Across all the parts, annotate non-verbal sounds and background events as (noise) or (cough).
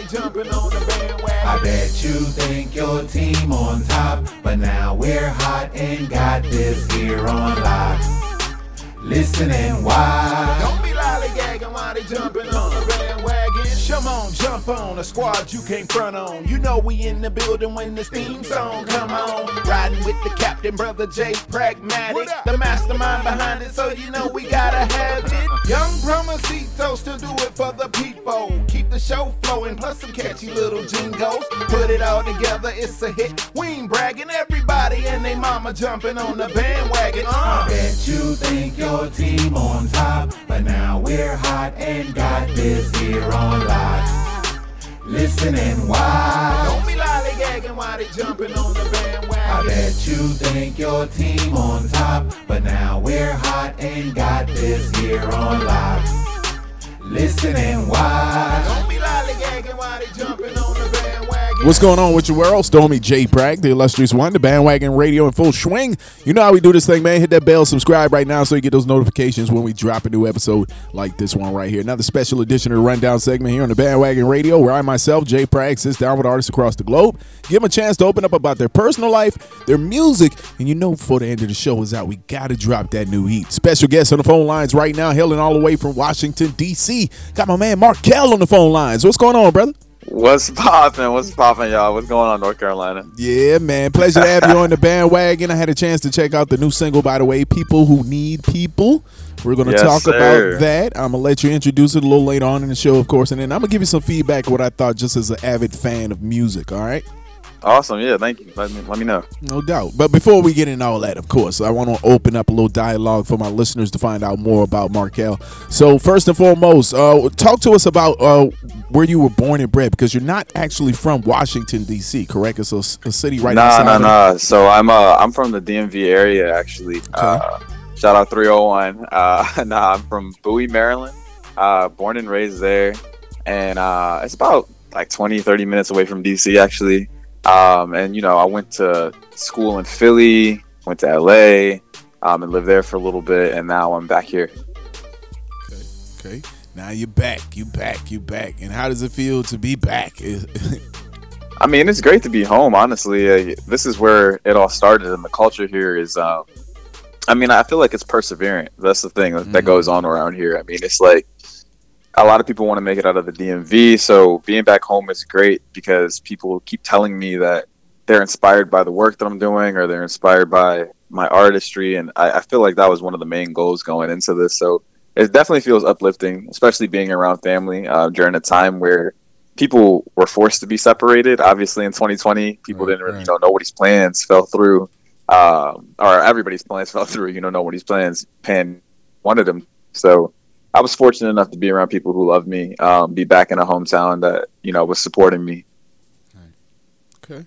they jumping on the bandwagon. I bet you think your team on top, but now we're hot and got this here on lock. Listen and why? Come on, jump on a squad you can't front on. You know we in the building when this theme song come on. Riding with the captain, brother Jay Pragmatic, the mastermind behind it, so you know we gotta have it. Young Promosito still do it for the people. Keep the show flowing, plus some catchy little jingles. Put it all together, it's a hit. We ain't bragging, everybody and they mama jumping on the bandwagon. I Uh. bet you think your team on top, but now we're hot and got this here on lock. Listen and why? Don't be lollygagging while they jumping on the bandwagon. I bet you think your team on top, but now we're hot and got this here on lock. Listen and why? Don't be lollygagging while they jumping on. What's going on with your world? Stormy J. Bragg, the illustrious one, the bandwagon radio in full swing. You know how we do this thing, man. Hit that bell, subscribe right now so you get those notifications when we drop a new episode like this one right here. Another special edition of the Rundown segment here on the bandwagon radio, where I myself, Jay Bragg, sits down with artists across the globe, give them a chance to open up about their personal life, their music, and you know before the end of the show is out, we gotta drop that new heat. Special guest on the phone lines right now, hailing all the way from Washington, D.C. Got my man Marquel on the phone lines. What's going on, brother? What's poppin'? What's poppin', y'all? What's going on, North Carolina? Yeah, man. Pleasure to have you on the bandwagon. I had a chance to check out the new single, by the way, People Who Need People. We're going to Yes, talk sir. about that. I'm going to let you introduce it a little later on in the show, of course. And then I'm going to give you some feedback what I thought just as an avid fan of music, all right? Awesome. Yeah, thank you. Let me let me know. No doubt. But before we get into all that, of course, I want to open up a little dialogue for my listeners to find out more about Marquel. So, first and foremost, uh, talk to us about uh, where you were born and bred because you're not actually from Washington, D.C., correct? It's a, a city right nah, outside nah, of- nah. So I'm uh I'm from the DMV area actually. Uh, shout out 301. (laughs) Uh, nah, I'm from Bowie, Maryland. Uh, born and raised there, and uh, it's about like 20, 30 minutes away from DC actually. Um, and you know, I went to school in Philly, went to LA, um, and lived there for a little bit, and now I'm back here. Okay. Okay. Now you're back. You back. You back. And how does it feel to be back? (laughs) I mean, it's great to be home. Honestly, uh, this is where it all started, and the culture here is. Um, I mean, I feel like it's perseverant. That's the thing that, that goes on around here. I mean, it's like a lot of people want to make it out of the DMV, so being back home is great because people keep telling me that they're inspired by the work that I'm doing, or they're inspired by my artistry, and I, I feel like that was one of the main goals going into this. So it definitely feels uplifting, especially being around family uh, during a time where people were forced to be separated. Obviously, in 2020, people Right, didn't really right. know nobody's plans fell through, um, or everybody's plans (laughs) fell through. You know, nobody's plans pan wanted them. So I was fortunate enough to be around people who loved me, um, be back in a hometown that you know was supporting me. okay.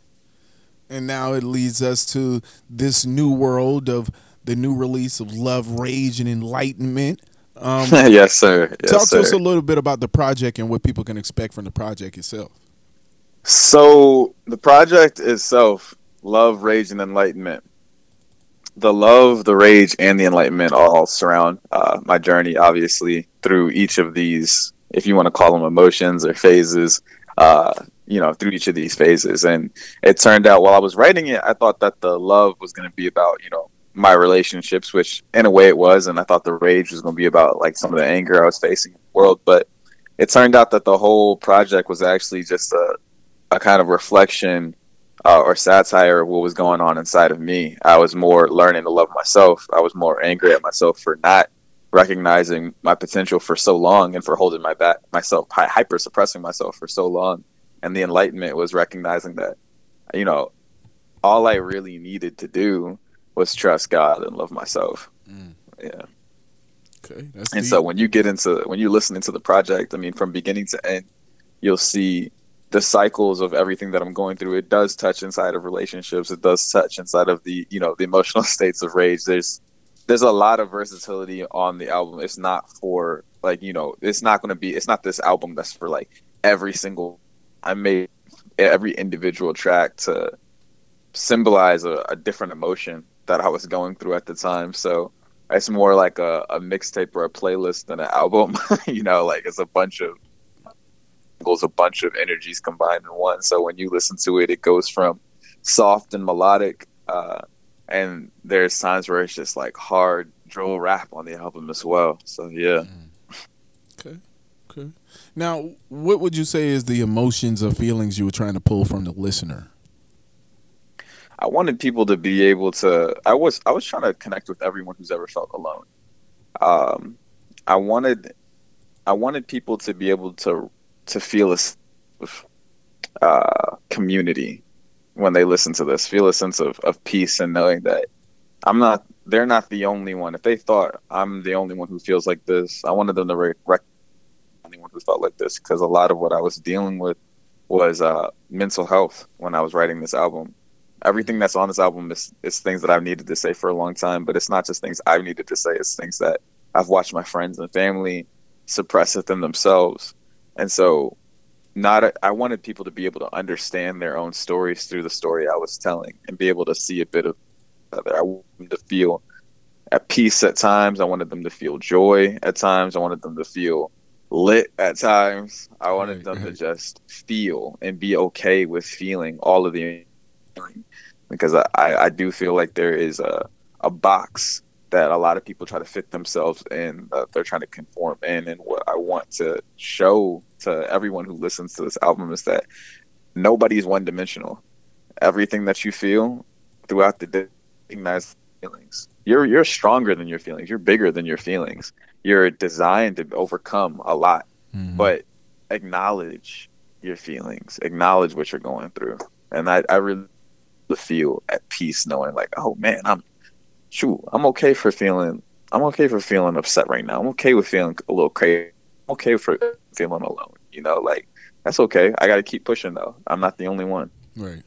And now it leads us to this new world of the new release of Love, Rage, and Enlightenment. Um, (laughs) yes, sir. Yes, talk sir. to us a little bit about the project and what people can expect from the project itself. So the project itself, love, rage, and enlightenment. The love, the rage, and the enlightenment all surround uh, my journey. Obviously, through each of these, if you want to call them emotions or phases, uh, you know, through each of these phases. And it turned out while I was writing it, I thought that the love was going to be about, you know, my relationships, which in a way it was, and I thought the rage was going to be about like some of the anger I was facing in the world. But it turned out that the whole project was actually just a a kind of reflection uh, or satire of what was going on inside of me. I was more learning to love myself. I was more angry at myself for not recognizing my potential for so long and for holding my back myself, hyper suppressing myself for so long. And the enlightenment was recognizing that, you know, all I really needed to do was trust God and love myself. Mm. Yeah. Okay. That's And deep. so when you get into when you listen into the project, I mean, from beginning to end, you'll see the cycles of everything that I'm going through. It does touch inside of relationships. It does touch inside of the you know the emotional (laughs) states of rage. There's there's a lot of versatility on the album. It's not for like you know it's not going to be it's not this album that's for like every single. I made every individual track to symbolize a, a different emotion that I was going through at the time. So it's more like a, a mixtape or a playlist than an album. (laughs) you know, like it's a bunch of a bunch of energies combined in one. So when you listen to it, it goes from soft and melodic, uh, and there's times where it's just like hard drill rap on the album as well. So yeah. Okay. Okay. Now, what would you say is the emotions or feelings you were trying to pull from the listener? I wanted people to be able to. I was I was trying to connect with everyone who's ever felt alone. Um, I wanted I wanted people to be able to to feel a uh, community when they listen to this. Feel a sense of of peace and knowing that I'm not. They're not the only one. If they thought I'm the only one who feels like this, I wanted them to recognize anyone who felt like this because a lot of what I was dealing with was uh, mental health when I was writing this album everything that's on this album is, is things that I've needed to say for a long time, but it's not just things I've needed to say, it's things that I've watched my friends and family suppress within themselves. And so not a, I wanted people to be able to understand their own stories through the story I was telling and be able to see a bit of other. I wanted them to feel at peace at times. I wanted them to feel joy at times. I wanted them to feel lit at times. I wanted right, them right. to just feel and be okay with feeling all of the because I, I do feel like there is a, a box that a lot of people try to fit themselves in that they're trying to conform in. And what i want to show to everyone who listens to this album is that nobody's one dimensional everything that you feel throughout the day recognize feelings. You're you're stronger than your feelings. You're bigger than your feelings. You're designed to overcome a lot mm-hmm. but acknowledge your feelings. Acknowledge what you're going through. And i, I really feel at peace knowing like, oh man, I'm shoot, I'm okay for feeling I'm okay for feeling upset right now. I'm okay with feeling a little crazy. I'm okay for feeling alone. You know, like that's okay. I got to keep pushing though. I'm not the only one. Right.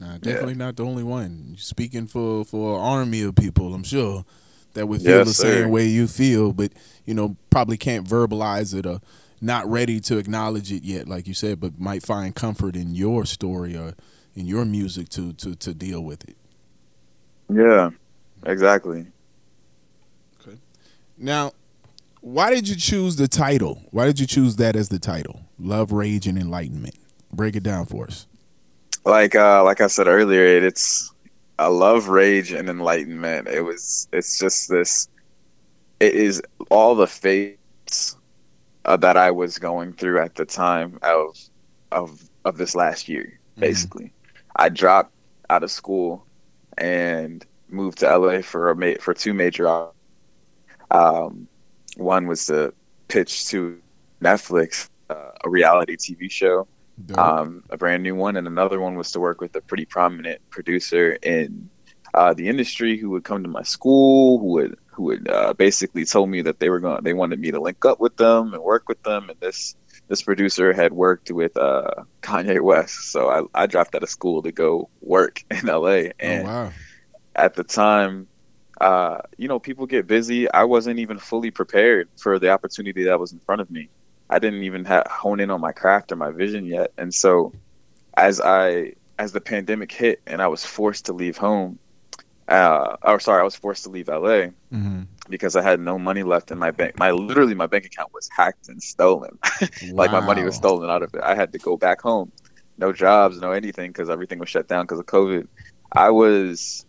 Nah, definitely yeah. not the only one. speaking for for an army of people, I'm sure that would feel yes, the sir. same way you feel, but you know probably can't verbalize it or not ready to acknowledge it yet, like you said, but might find comfort in your story or in your music to to to deal with it. Yeah, exactly. Okay. Now, why did you choose the title? Why did you choose that as the title? Love, rage, and enlightenment. Break it down for us. Like uh, like I said earlier, it's a love, rage, and enlightenment. It was. It's just this. It is all the fates uh, that I was going through at the time of of of this last year, mm-hmm. basically. Mm-hmm. I dropped out of school and moved to LA for a ma- for two major. Um, one was to pitch to Netflix uh, a reality TV show, um, a brand new one, and another one was to work with a pretty prominent producer in uh, the industry who would come to my school, who would who would uh, basically told me that they were going they wanted me to link up with them and work with them, and this this producer had worked with uh, Kanye West, so I, I dropped out of school to go work in LA. Oh, and oh, wow. At the time, uh, you know, people get busy. I wasn't even fully prepared for the opportunity that was in front of me. I didn't even have, hone in on my craft or my vision yet. And so, as I as the pandemic hit and I was forced to leave home, uh, or sorry, I was forced to leave LA. Mm-hmm because I had no money left in my bank. My literally my bank account was hacked and stolen. (laughs) like my money was stolen out of it. I had to go back home. No jobs, no anything because everything was shut down because of COVID. I was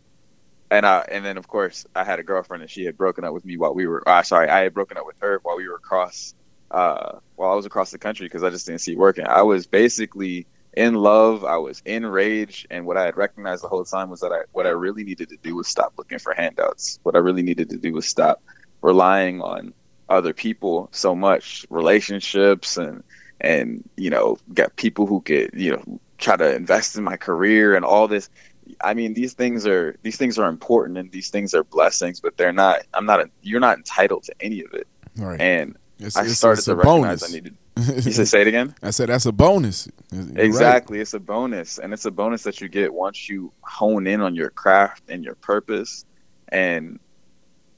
and I and then of course I had a girlfriend and she had broken up with me while we were uh, sorry, I had broken up with her while we were across uh while I was across the country because I just didn't see working. I was basically in love. I was in rage, and what I had recognized the whole time was that I what I really needed to do was stop looking for handouts. What I really needed to do was stop relying on other people so much, relationships, and and you know, get people who could you know try to invest in my career and all this. I mean, these things are these things are important and these things are blessings, but they're not. I'm not. A, you're not entitled to any of it. Right. And it's, I started it's to recognize bonus. I needed. (laughs) You said say it again. I said that's a bonus. You're exactly, right. it's a bonus, and it's a bonus that you get once you hone in on your craft and your purpose, and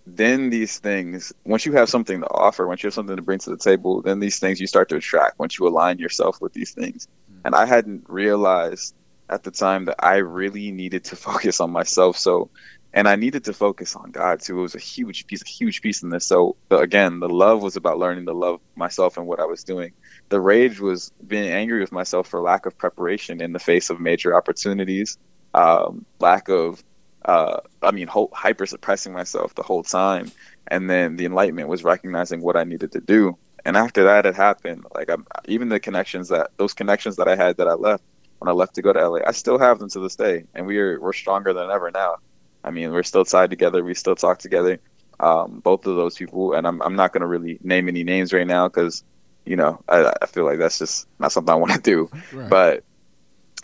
then these things. Once you have something to offer, once you have something to bring to the table, then these things you start to attract. Once you align yourself with these things, mm. and I hadn't realized at the time that I really needed to (laughs) focus on myself. So, and I needed to focus on God too. It was a huge piece, a huge piece in this. So again, the love was about learning to love myself and what I was doing. The rage was being angry with myself for lack of preparation in the face of major opportunities, um, lack of, uh, I mean, ho- hyper suppressing myself the whole time. And then the enlightenment was recognizing what I needed to do. And after that had happened, like I'm, even the connections that those connections that I had that I left when I left to go to LA, I still have them to this day, and we're we're stronger than ever now. I mean, we're still tied together. We still talk together. Um, both of those people, and I'm I'm not gonna really name any names right now because, you know, I, I feel like that's just not something I want to do. (laughs) Right. But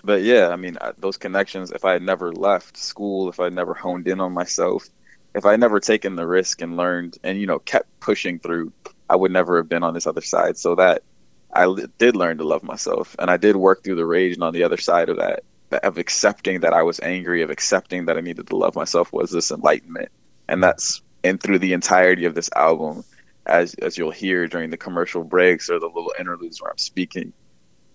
but yeah, I mean, those connections. If I had never left school, if I had never honed in on myself, if I had never taken the risk and learned and you know kept pushing through, I would never have been on this other side. So that I did learn to love myself, and I did work through the rage. And on the other side of that, of accepting that I was angry, of accepting that I needed to love myself, was this enlightenment. And that's and through the entirety of this album, as as you'll hear during the commercial breaks or the little interludes where I'm speaking,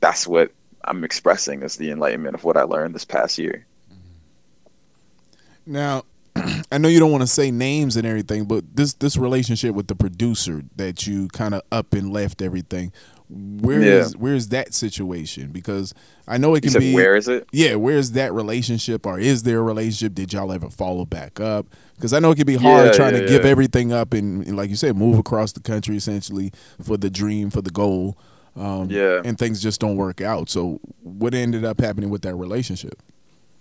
that's what I'm expressing as the enlightenment of what I learned this past year. Mm-hmm. Now, (clears throat) I know you don't want to say names and everything, but this this relationship with the producer that you kind of up and left everything. Where yeah. is where is that situation? Because I know it can be where is it? Yeah, where is that relationship, or is there a relationship? Did y'all ever follow back up? Because I know it can be hard yeah, trying yeah, to give everything up and, and, like you said, move across the country essentially for the dream, for the goal. Um, yeah, and things just don't work out. So, what ended up happening with that relationship?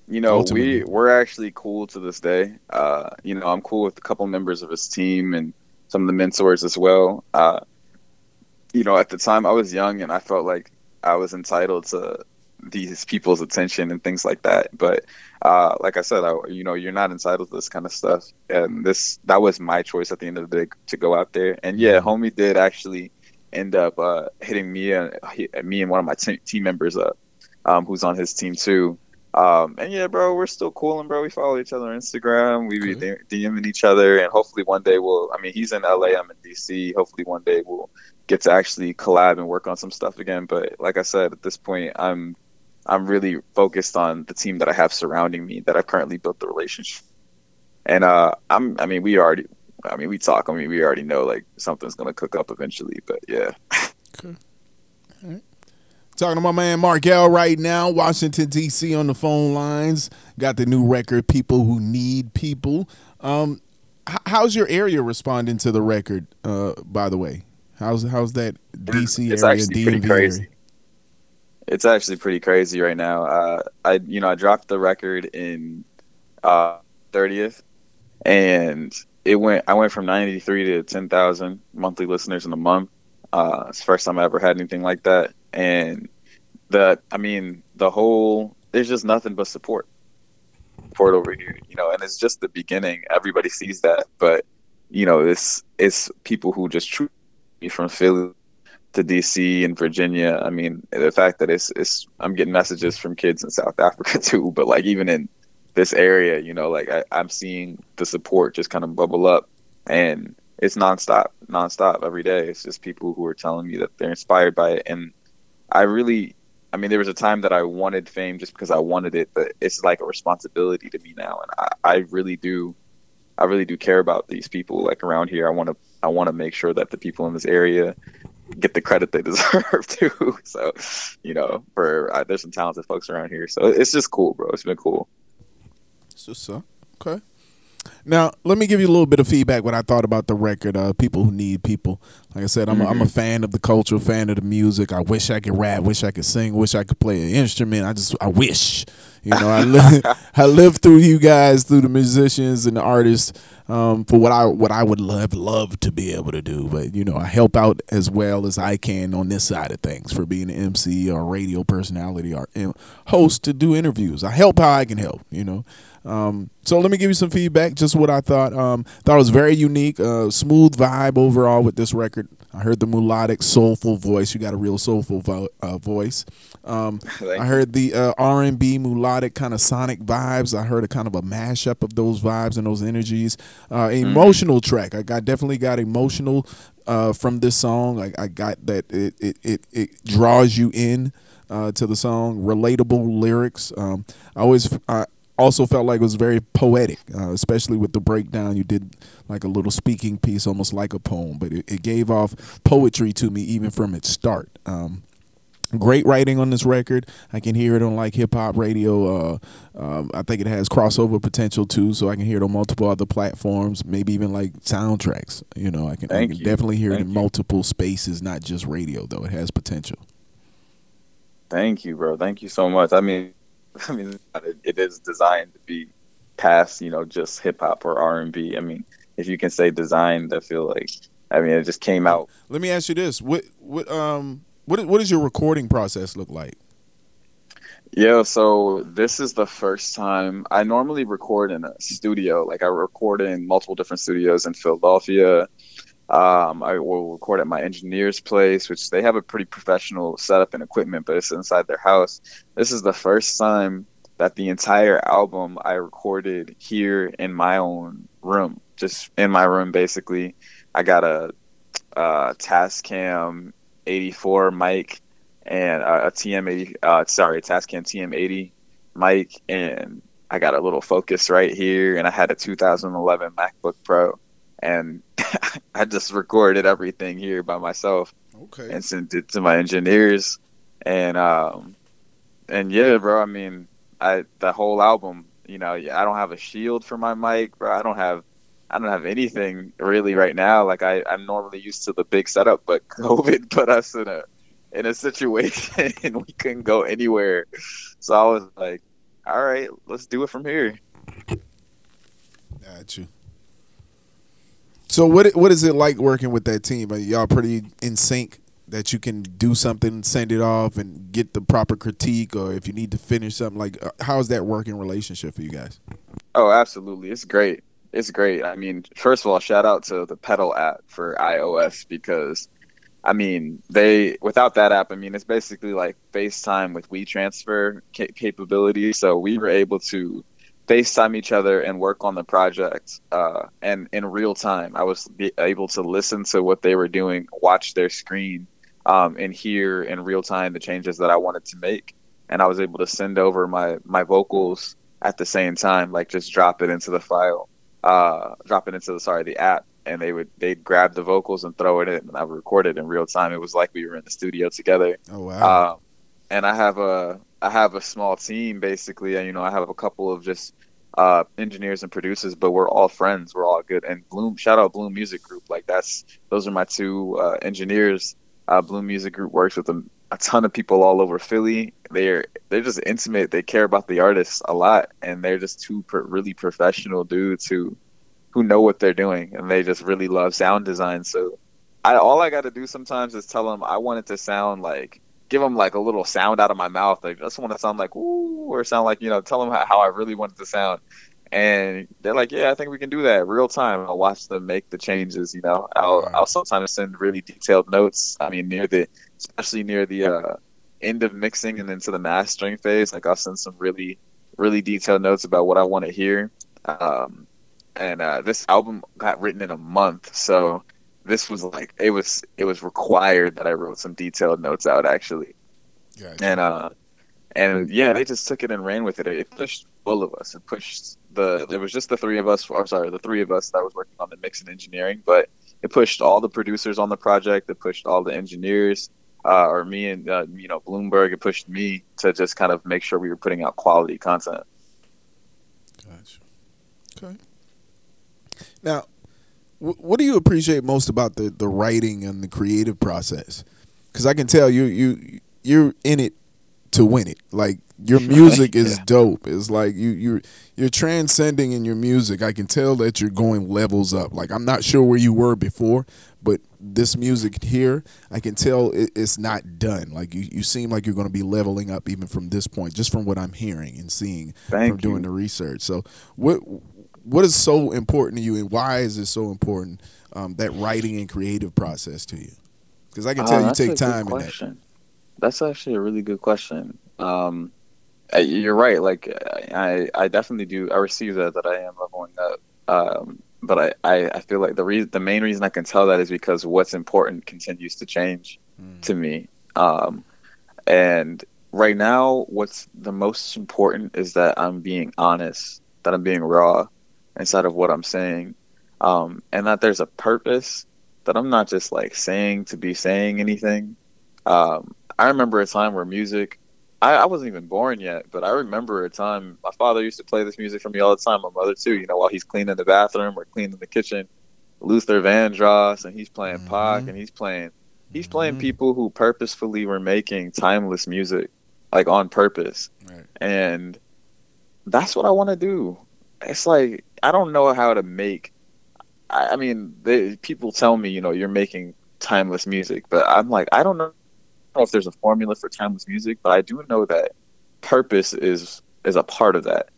You know, Ultimately. we we're actually cool to this day. Uh, you know, I'm cool with a couple members of his team and some of the mentors as well. Uh, you know, at the time I was young and I felt like I was entitled to these people's attention and things like that. But uh, like I said, I, you know, you're not entitled to this kind of stuff. And this that was my choice at the end of the day to go out there. And yeah, mm-hmm. homie did actually end up uh, hitting me and me and one of my t- team members up, um, who's on his team too. Um, and yeah, bro, we're still cool, and bro, we follow each other on Instagram. We be DMing each other, and hopefully one day we'll. I mean, he's in LA, I'm in DC. Hopefully one day we'll get to actually collab and work on some stuff again. But like I said, at this point, I'm I'm really focused on the team that I have surrounding me that I've currently built the relationship. And uh, I'm. I mean, we already. I mean, we talk. I mean, we already know like something's gonna cook up eventually. But yeah. Okay. Talking to my man Marquel right now, Washington D.C. on the phone lines. Got the new record, "People Who Need People." Um, how's your area responding to the record? Uh, by the way, how's how's that D.C. It's area, actually DMV pretty crazy. Area? It's actually pretty crazy right now. Uh, I you know I dropped the record in uh, 30th, and it went. I went from 93 to 10,000 monthly listeners in a month. Uh, it's the first time I ever had anything like that and the I mean the whole there's just nothing but support for it over here, you know, and it's just the beginning. Everybody sees that, but you know, it's it's people who just treat from Philly to DC and Virginia. I mean, the fact that it's it's I'm getting messages from kids in South Africa (laughs) too, but like even in this area, you know, like I, I'm seeing the support just kind of bubble up, and it's nonstop, nonstop every day. It's just people who are telling me that they're inspired by it, and I really, I mean, there was a time that I wanted fame just because I wanted it, but it's like a responsibility to me now, and I, I really do, I really do care about these people like around here. I want to, I want to make sure that the people in this area get the credit they (laughs) deserve too. So, you know, for uh, there's some talented folks around here, so it's just cool, bro. It's been cool. So, so okay. Now, let me give you a little bit of feedback what I thought about the record. Uh, people who need people. Like I said, I'm, mm-hmm. a, I'm a mm-hmm. fan of the culture, fan of the music. I wish I could rap, wish I could sing, wish I could play an instrument. I just, I wish. You know, I (laughs) live, (laughs) I live through you guys, through the musicians and the artists, um, for what I what I would love love to be able to do. But you know, I help out as well as I can on this side of things for being an MC or radio personality or host to do interviews. I help how I can help. You know. Um, so let me give you some feedback. Just what I thought. Um, thought it was very unique, uh, smooth vibe overall with this record. I heard the melodic, soulful voice. You got a real soulful vo- uh, voice. Um, (laughs) I heard the uh, R and B melodic kind of sonic vibes. I heard a kind of a mashup of those vibes and those energies. Uh, mm. emotional mm. track. I got definitely got emotional uh, from this song. I, I got that it, it it it draws you in uh, to the song. Relatable lyrics. Um, I always I also felt like it was very poetic, uh, especially with the breakdown. You did like a little speaking piece, almost like a poem, but it, it gave off poetry to me even from its start. Um, great writing on this record. I can hear it on like hip hop radio. Uh, um, I think it has crossover potential too, so I can hear it on multiple other platforms, maybe even like soundtracks. You know, I can, I can definitely hear Thank it in you. multiple spaces, not just radio. Though it has potential. Thank you, bro. Thank you so much. I mean, (laughs) I mean, it, it is designed to be past, you know, just hip hop or R and B. I mean, if you can say designed, I feel like, I mean, it just came out. Let me ask you this: what what um what what does your recording process look like? Yeah, so this is the first time I normally record in a studio. Like I record in multiple different studios in Philadelphia. Um, I will record at my engineer's place, which they have a pretty professional setup and equipment, but it's inside their house. This is the first time that the entire album I recorded here in my own room, just in my room, basically. I got a, a Tascam 84 mic and a, a TM80, uh, sorry, a Tascam TM80 mic, and I got a little Focusrite here, and I had a 2011 MacBook Pro, and (laughs) I just recorded everything here by myself Okay. and sent it to my engineers, and um, and yeah, bro. I mean, I the whole album, you know, I don't have a shield for my mic, bro. I don't have. I don't have anything really right now. Like I, I'm normally used to the big setup, but (laughs) COVID put us in a in a situation (laughs) and we couldn't go anywhere. So I was like, all right, let's do it from here. Got you. So what what is it like working with that team? Are y'all pretty in sync that you can do something, send it off, and get the proper critique, or if you need to finish something, like uh, how is that working relationship for you guys? Oh, absolutely. It's great. It's great. I mean, first of all, shout out to the Pedal app for iOS because I mean, they without that app, I mean, it's basically like FaceTime with WeTransfer ca- capability. So we were able to FaceTime each other and work on the project uh, and in real time. I was able to listen to what they were doing, watch their screen, um, and hear in real time the changes that I wanted to make. And I was able to send over my my vocals at the same time, like just drop it into the file, uh, drop it into the sorry the app, and they would they'd grab the vocals and throw it in, and I would record it in real time. It was like we were in the studio together. Oh wow! Um, and I have a I have a small team basically. And, you know, I have a couple of just uh, engineers and producers, but we're all friends. We're all good. And Bloom, shout out Bloom Music Group. Like that's those are my two uh, engineers. Uh, Bloom Music Group works with a, a ton of people all over Philly. They're they're just intimate. They care about the artists a lot, and they're just two really professional dudes who who know what they're doing, and they just really love sound design. So I all I got to do sometimes is tell them I want it to sound like give them like a little sound out of my mouth. Like I just want to sound like ooh, or sound like you know, tell them how, how I really wanted to sound. And they're like, yeah, I think we can do that real time. I'll watch them make the changes. You know, I'll. I'll sometimes send really detailed notes. I mean, near the especially near the uh, end of mixing and into the mastering phase, like I'll send some really really detailed notes about what I want to hear. Um, and uh, this album got written in a month, so this was like it was it was required that I wrote some detailed notes out actually, Gotcha. and uh, and yeah, they just took it and ran with it. It pushed all of us. It pushed the. It was just the three of us. Or sorry, the three of us that was working on the mix and engineering, but it pushed all the producers on the project. It pushed all the engineers, uh, or me and uh, you know Bloomberg. It pushed me to just kind of make sure we were putting out quality content. Gotcha. Okay. Now, wh- what do you appreciate most about the the writing and the creative process? Because I can tell you you you're in it to win it. Like your music (laughs) is Yeah. dope. It's like you you're you're transcending in your music. I can tell that you're going levels up. Like I'm not sure where you were before, but this music here, I can tell it, it's not done. Like you, you seem like you're going to be leveling up even from this point, just from what I'm hearing and seeing Thank from doing the research. So what what is so important to you, and why is it so important um, that writing and creative process to you? Because I can tell you that's a take time in that. That's actually a really good question. Um, uh, you're right. Like I, I definitely do. I receive that that I am leveling up. Um, but I, I, I feel like the reason, the main reason I can tell that is because what's important continues to change Mm. to me. Um, and right now, what's the most important is that I'm being honest, that I'm being raw inside of what I'm saying, um, and that there's a purpose. That I'm not just like saying to be saying anything. Um, I remember a time where music. I, I wasn't even born yet, but I remember a time my father used to play this music for me all the time. My mother too. You know, while he's cleaning the bathroom or cleaning the kitchen, Luther Vandross, and he's playing mm-hmm. Pac, and he's playing he's playing mm-hmm. people who purposefully were making timeless music, like on purpose, right. and that's what I want to do. It's like I don't know how to make. I, I mean, they, people tell me, you know, you're making timeless music, but I'm like, I don't know if there's a formula for timeless music, but I do know that purpose is is a part of that,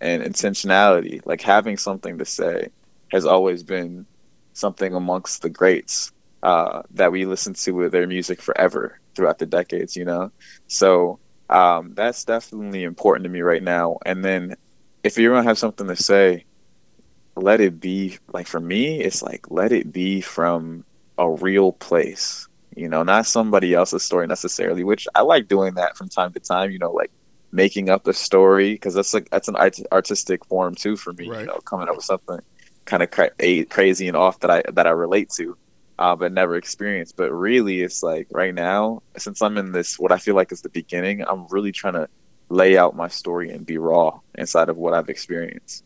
and intentionality, like having something to say, has always been something amongst the greats uh, that we listen to with their music forever throughout the decades, you know? So um, that's definitely important to me right now. And then if you're to have something to say, let it be like for me, it's like let it be from a real place, you know, not somebody else's story necessarily, which I like doing that from time to time, you know, like making up a story because that's like that's an art- artistic form too for me, right. you know, coming up with something kind of cra- crazy and off that I that I relate to uh, but never experienced. But really, it's like right now, since I'm in this, what I feel like is the beginning, I'm really trying to lay out my story and be raw inside of what I've experienced.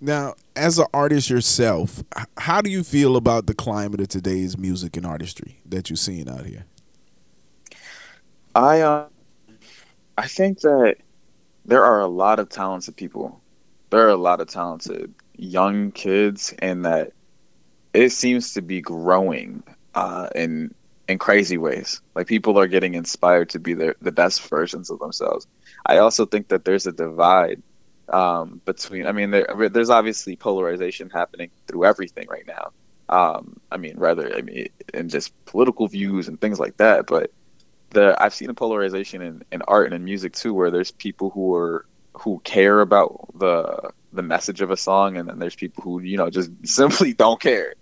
Now, as an artist yourself, how do you feel about the climate of today's music and artistry that you're seeing out here? I uh, I think that there are a lot of talented people. There are a lot of talented young kids and that it seems to be growing uh, in in crazy ways. Like people are getting inspired to be their, the best versions of themselves. I also think that there's a divide um, between. I mean, there, there's obviously polarization happening through everything right now. Um, I mean, rather, I mean, in just political views and things like that. But the I've seen a polarization in, in art and in music too, where there's people who are who care about the the message of a song, and then there's people who you know just (laughs) simply don't care.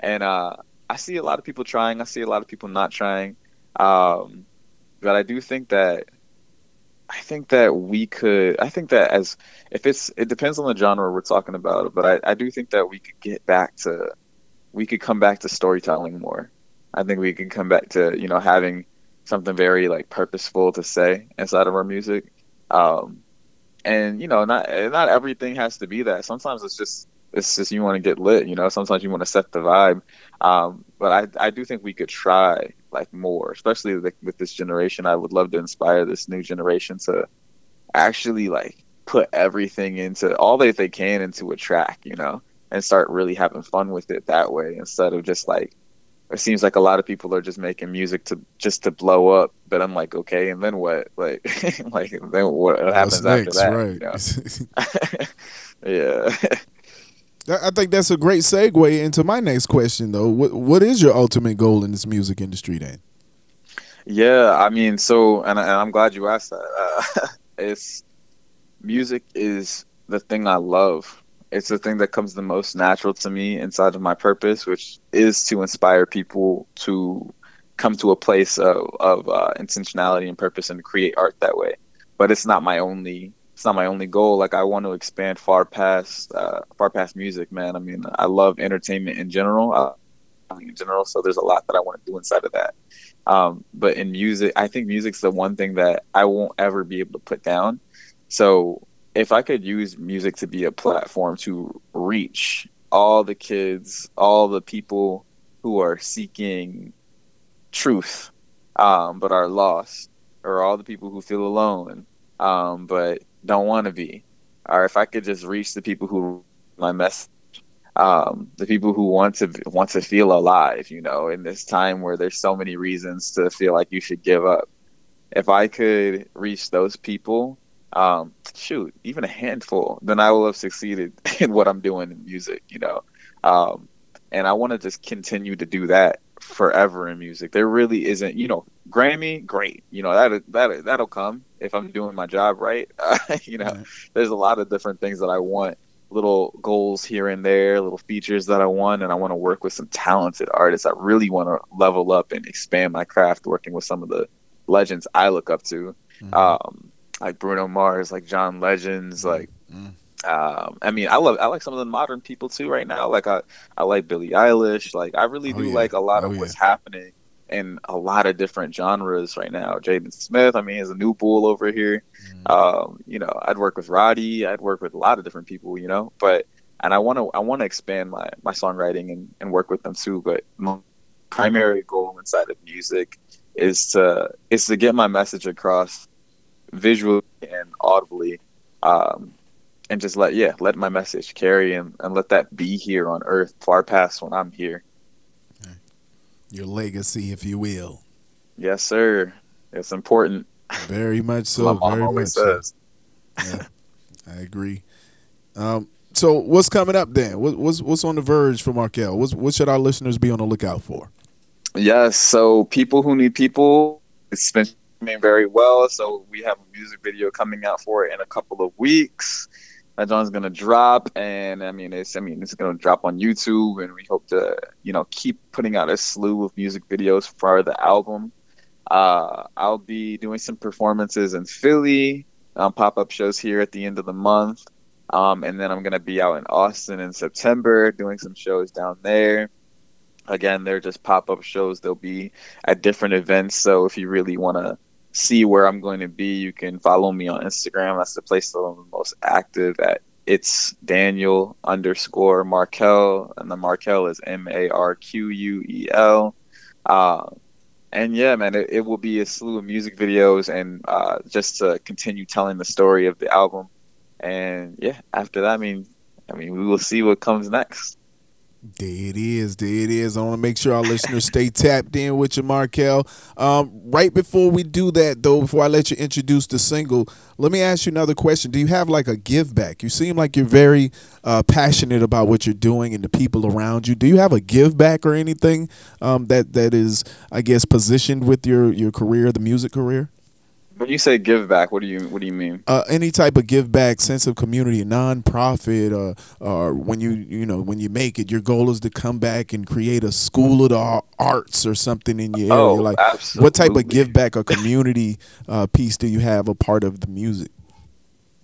And uh, I see a lot of people trying. I see a lot of people not trying. Um, but I do think that I think that we could. I think that as if it's it depends on the genre we're talking about, but I, I do think that we could get back to we could come back to storytelling more. I think we could come back to you know having something very like purposeful to say inside of our music. Um, and you know not not everything has to be that sometimes it's just it's just you want to get lit you know sometimes you want to set the vibe um, but I, I do think we could try like more especially with, with this generation i would love to inspire this new generation to actually like put everything into all that they can into a track you know and start really having fun with it that way instead of just like it seems like a lot of people are just making music to just to blow up. But I'm like, okay, and then what? (laughs) Like, like then what happens next, after that? Right. You know? (laughs) (laughs) yeah. I think that's a great segue into my next question, though. What What is your ultimate goal in this music industry, then? Yeah, I mean, so, and, and I'm glad you asked that. Uh, (laughs) it's music is the thing I love it's the thing that comes the most natural to me inside of my purpose, which is to inspire people to come to a place of, of uh, intentionality and purpose and create art that way. But it's not my only it's not my only goal. Like I want to expand far past uh, far past music, man. I mean, I love entertainment in general. Uh, in general, so there's a lot that I want to do inside of that. Um, but in music, I think music's the one thing that I won't ever be able to put down. So if I could use music to be a platform to reach all the kids, all the people who are seeking truth, um, but are lost, or all the people who feel alone, um, but don't want to be, or if I could just reach the people who my message, um, the people who want to want to feel alive, you know, in this time where there's so many reasons to feel like you should give up. If I could reach those people um, shoot, even a handful, then I will have succeeded (laughs) in what I'm doing in music, you know. Um, and I want to just continue to do that forever in music. There really isn't, you know, Grammy, great, you know that that that'll come if I'm doing my job right. (laughs) Uh, you know, there's a lot of different things that I want, little goals here and there, little features that I want, and I want to work with some talented artists. I really want to level up and expand my craft, working with some of the legends I look up to, mm-hmm. um, like Bruno Mars, like John Legends, mm-hmm. like. Mm-hmm. Um, I mean, I love I like some of the modern people too right now. Like I, I like Billie Eilish. Like I really oh, do yeah. like a lot oh, of what's happening in a lot of different genres right now. Jaden Smith, I mean, is a new bull over here. Mm. Um, you know, I'd work with Roddy, I'd work with a lot of different people, you know, but and I want to I want to expand my my songwriting and, and work with them too. But my primary goal inside of music is to is to get my message across visually and audibly. Um, and just let yeah let my message carry and, and let that be here on earth far past when i'm here your legacy, if you will. Yes, sir. It's important. Very much so. (laughs) very much says. so. Yeah, I agree. Um, so what's coming up then? What, what's what's on the verge for Marquel? What's, what should our listeners be on the lookout for? Yes, so people who need people, it's been very well. So we have a music video coming out for it in a couple of weeks that John's gonna drop, and I mean, it's I mean, it's gonna drop on YouTube, and we hope to you know keep putting out a slew of music videos for the album. Uh, I'll be doing some performances in Philly, um, pop up shows here at the end of the month, um, and then I'm gonna be out in Austin in September doing some shows down there. Again, they're just pop up shows. They'll be at different events, so if you really want to see where I'm going to be, you can follow me on Instagram. That's the place that I'm most active at. It's Daniel underscore Marquel, and the Marquel is M A R Q U E L. Uh, and yeah, man, it, it, will be a slew of music videos and uh, just to continue telling the story of the album. And yeah, after that, I mean, I mean, we will see what comes next. There it is. There it is. I want to make sure our listeners stay tapped in with you, Marquel. Um, right before we do that, though, before I let you introduce the single, let me ask you another question. Do you have like a give back? You seem like you're very uh, passionate about what you're doing and the people around you. Do you have a give back or anything um, that that is, I guess, positioned with your your career, the music career? When you say give back, what do you what do you mean? Uh, any type of give back, sense of community, nonprofit, or uh, or when you you know when you make it, your goal is to come back and create a school of the arts or something in your area. Oh, like, absolutely. what type of give back or community uh, piece do you have a part of the music?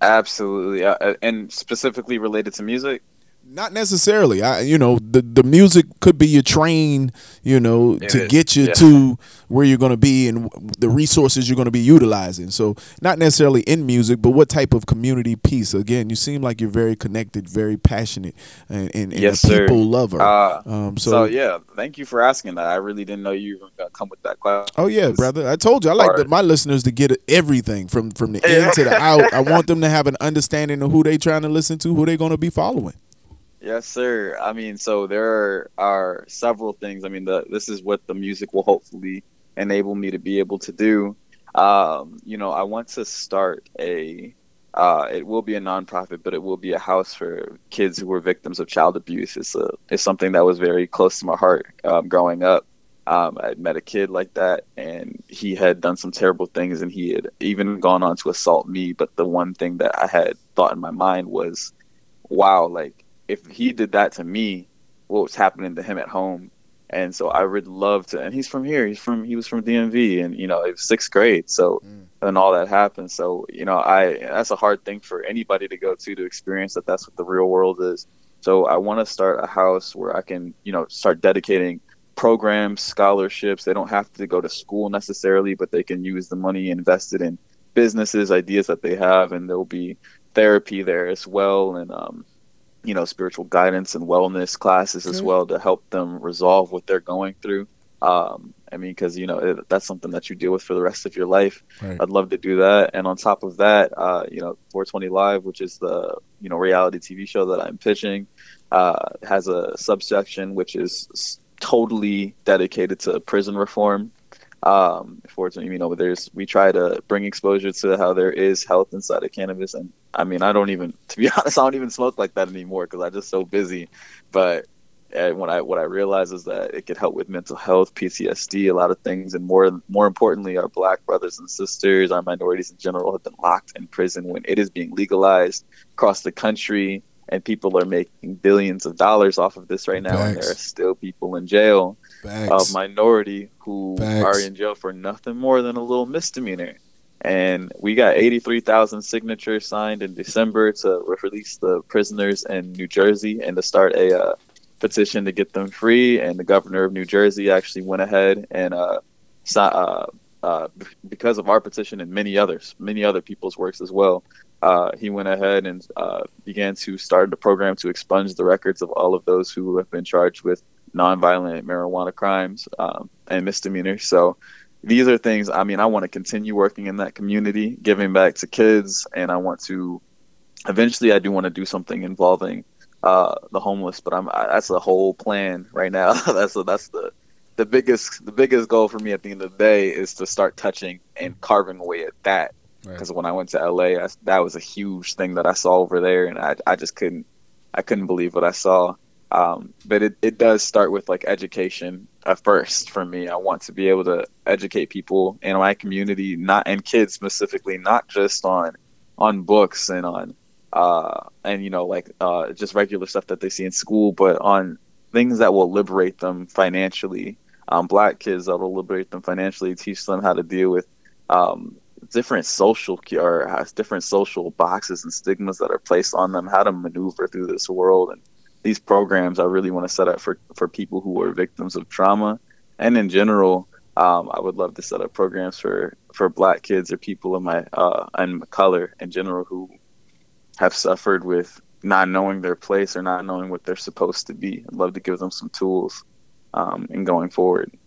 Absolutely, uh, and specifically related to music. Not necessarily. I, you know, the the music could be your train, you know, it to is. get you yeah. to where you're going to be and the resources you're going to be utilizing. So, not necessarily in music, but what type of community piece? Again, you seem like you're very connected, very passionate, and, and, and yes, a people lover. Uh, um, so, so, yeah, thank you for asking that. I really didn't know you were going to come with that question. Oh yeah, brother. I told you I like the, my listeners to get everything from from the in to the (laughs) out. I want them to have an understanding of who they trying to listen to, who they're going to be following. Yes, sir. I mean, so there are several things. I mean, the, this is what the music will hopefully enable me to be able to do. Um, you know, I want to start a. Uh, it will be a nonprofit, but it will be a house for kids who were victims of child abuse. It's a it's something that was very close to my heart um, growing up. Um, I met a kid like that, and he had done some terrible things, and he had even gone on to assault me. But the one thing that I had thought in my mind was, "Wow, like if he did that to me, what was happening to him at home. And so I would love to. And he's from here. He's from he was from DMV, and you know it was sixth grade. So mm. and all that happened. So you know I that's a hard thing for anybody to go to to experience that. That's what the real world is. So I want to start a house where I can you know start dedicating programs, scholarships. They don't have to go to school necessarily, but they can use the money invested in businesses, ideas that they have, and there'll be therapy there as well. And um, you know spiritual guidance and wellness classes as well to help them resolve what they're going through. Um, i mean because you know it, that's something that you deal with for the rest of your life. Right. i'd love to do that. And on top of that uh, you know 420 live which is the you know reality tv show that i'm pitching uh, has a subsection which is totally dedicated to prison reform. Um, fortunately, you know, there's we try to bring exposure to how there is health inside of cannabis, and I mean, I don't even, to be (laughs) honest, I don't even smoke like that anymore because I'm just so busy. But uh, when I what I realize is that it could help with mental health, PTSD, a lot of things, and more more importantly, our Black brothers and sisters, our minorities in general, have been locked in prison when it is being legalized across the country. and people are making billions of dollars off of this right now, and there are still people in jail Facts. of minority who Facts. are in jail for nothing more than a little misdemeanor. And we got 83,000 signatures signed in December to release the prisoners in New Jersey and to start a uh, petition to get them free. And the governor of New Jersey actually went ahead and uh, uh, uh, because of our petition and many others, many other people's works as well, uh, he went ahead and uh, began to start a program to expunge the records of all of those who have been charged with nonviolent marijuana crimes um, and misdemeanors. So these are things. I mean, I want to continue working in that community, giving back to kids, and I want to. Eventually, I do want to do something involving uh, the homeless, but I'm I, that's a whole plan right now. (laughs) that's a, that's the the biggest the biggest goal for me at the end of the day is to start touching and carving away at that. Because right. when I went to LA, I, that was a huge thing that I saw over there, and I I just couldn't I couldn't believe what I saw. Um, but it, it does start with like education at first for me. I want to be able to educate people in my community, not and kids specifically, not just on on books and on uh, and you know like uh, just regular stuff that they see in school, but on things that will liberate them financially. Um, black kids that will liberate them financially, teach them how to deal with um, different social or has different social boxes and stigmas that are placed on them, how to maneuver through this world and these programs I really want to set up for for people who are victims of trauma, and in general, um, I would love to set up programs for for Black kids or people of my uh, and color in general who have suffered with not knowing their place or not knowing what they're supposed to be. I'd love to give them some tools um, in going forward.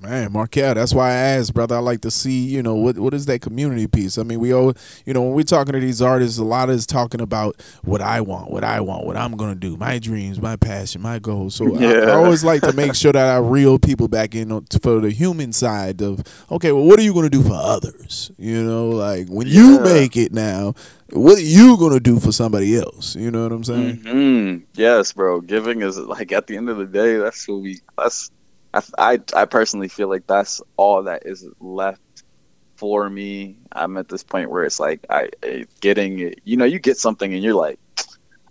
Man, Marquel, that's why I asked, brother. I like to see, you know, what what is that community piece? I mean, we all, you know, when we're talking to these artists, a lot is talking about what I want, what I want, what I'm gonna do, my dreams, my passion, my goals. So yeah. I, I, always like to make sure that I reel people back in for the human side of, okay, well, what are you gonna do for others? You know, like when yeah. you make it now, what are you gonna do for somebody else? You know what I'm saying? Mm-hmm. Yes, bro. Giving is like at the end of the day, that's what we. That's I, I, I personally feel like that's all that is left for me. I'm at this point where it's like I, getting you know you get something and you're like,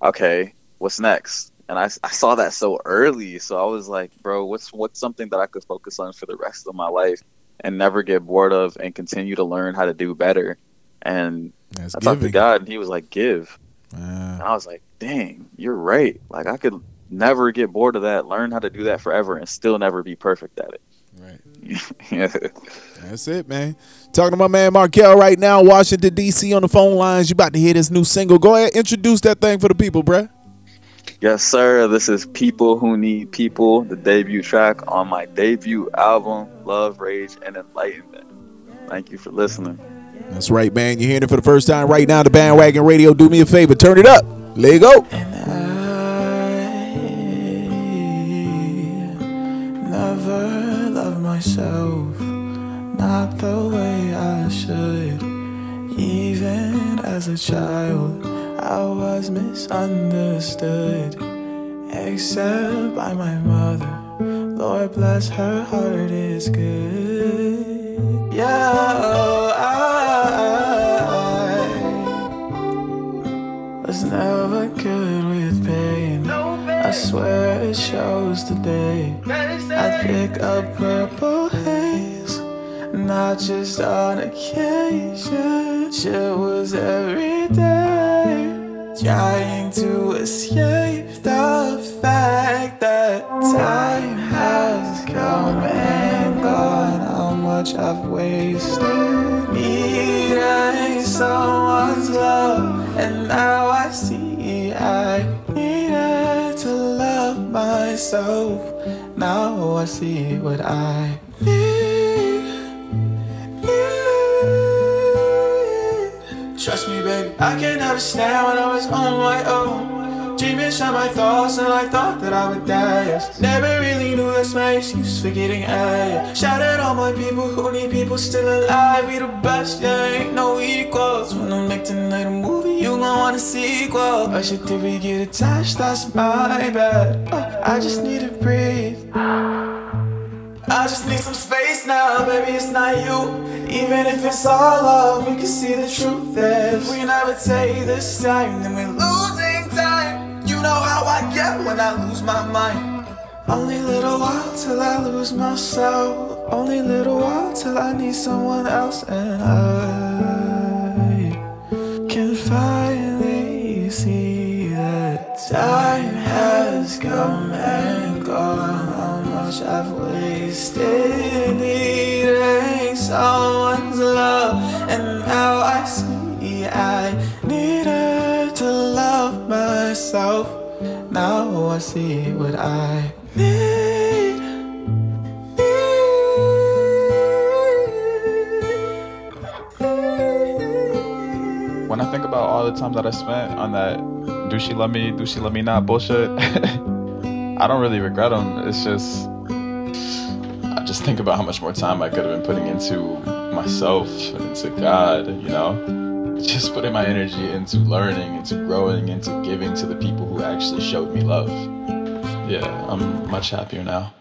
okay, what's next? And I, I saw that so early, so I was like, bro, what's what's something that I could focus on for the rest of my life and never get bored of and continue to learn how to do better. And That's I talked to God, and He was like, give. Uh, and I was like, dang, you're right. Like I could never get bored of that, learn how to do that forever, and still never be perfect at it. Right. (laughs) That's it, man. Talking to my man Marquel right now, Washington, D.C. on the phone lines. You about to hear this new single. Go ahead, introduce that thing for the people, bruh. Yes, sir. This is People Who Need People, the debut track on my debut album, Love, Rage, and Enlightenment. Thank you for listening. That's right, man. You're hearing it for the first time right now. The bandwagon radio. Do me a favor, turn it up. Let it go. Myself not the way I should. Even as a child, I was misunderstood, except by my mother. Lord bless her heart is good. Yeah, oh, I was never good. I swear it shows today. I pick up purple haze, not just on occasion. Shit was every day, trying to escape the fact that time has come and gone. How much I've wasted needing someone's love, and now I see I myself. Now I see what I need. need. Trust me, baby, I can't understand when I was on my own. Dreaming shot my thoughts and I thought that I would die. Never really knew that's my excuse for getting high. Shout out all my people who need people still alive. We the best, yeah, ain't no equals. When I make tonight a movie, you gon' want a sequel. I should did we get attached? That's my bad. Oh, I just need to breathe. I just need some space now, baby. It's not you. Even if it's all love, we can see the truth. If we never take this time, then losing time. You know how I get when I lose my mind. Only little while till I lose myself. Only little while till I need someone else, and I can finally see that time has come and gone. How much I've wasted needing someone's love, and now I see I myself. Now I see what I need. When I think about all the time that I spent on that do she love me, do she love me not bullshit, (laughs) I don't really regret them. It's just, I just think about how much more time I could have been putting into myself, and into God, you know? (laughs) Just putting my energy into learning, into growing, into giving to the people who actually showed me love. Yeah, I'm much happier now.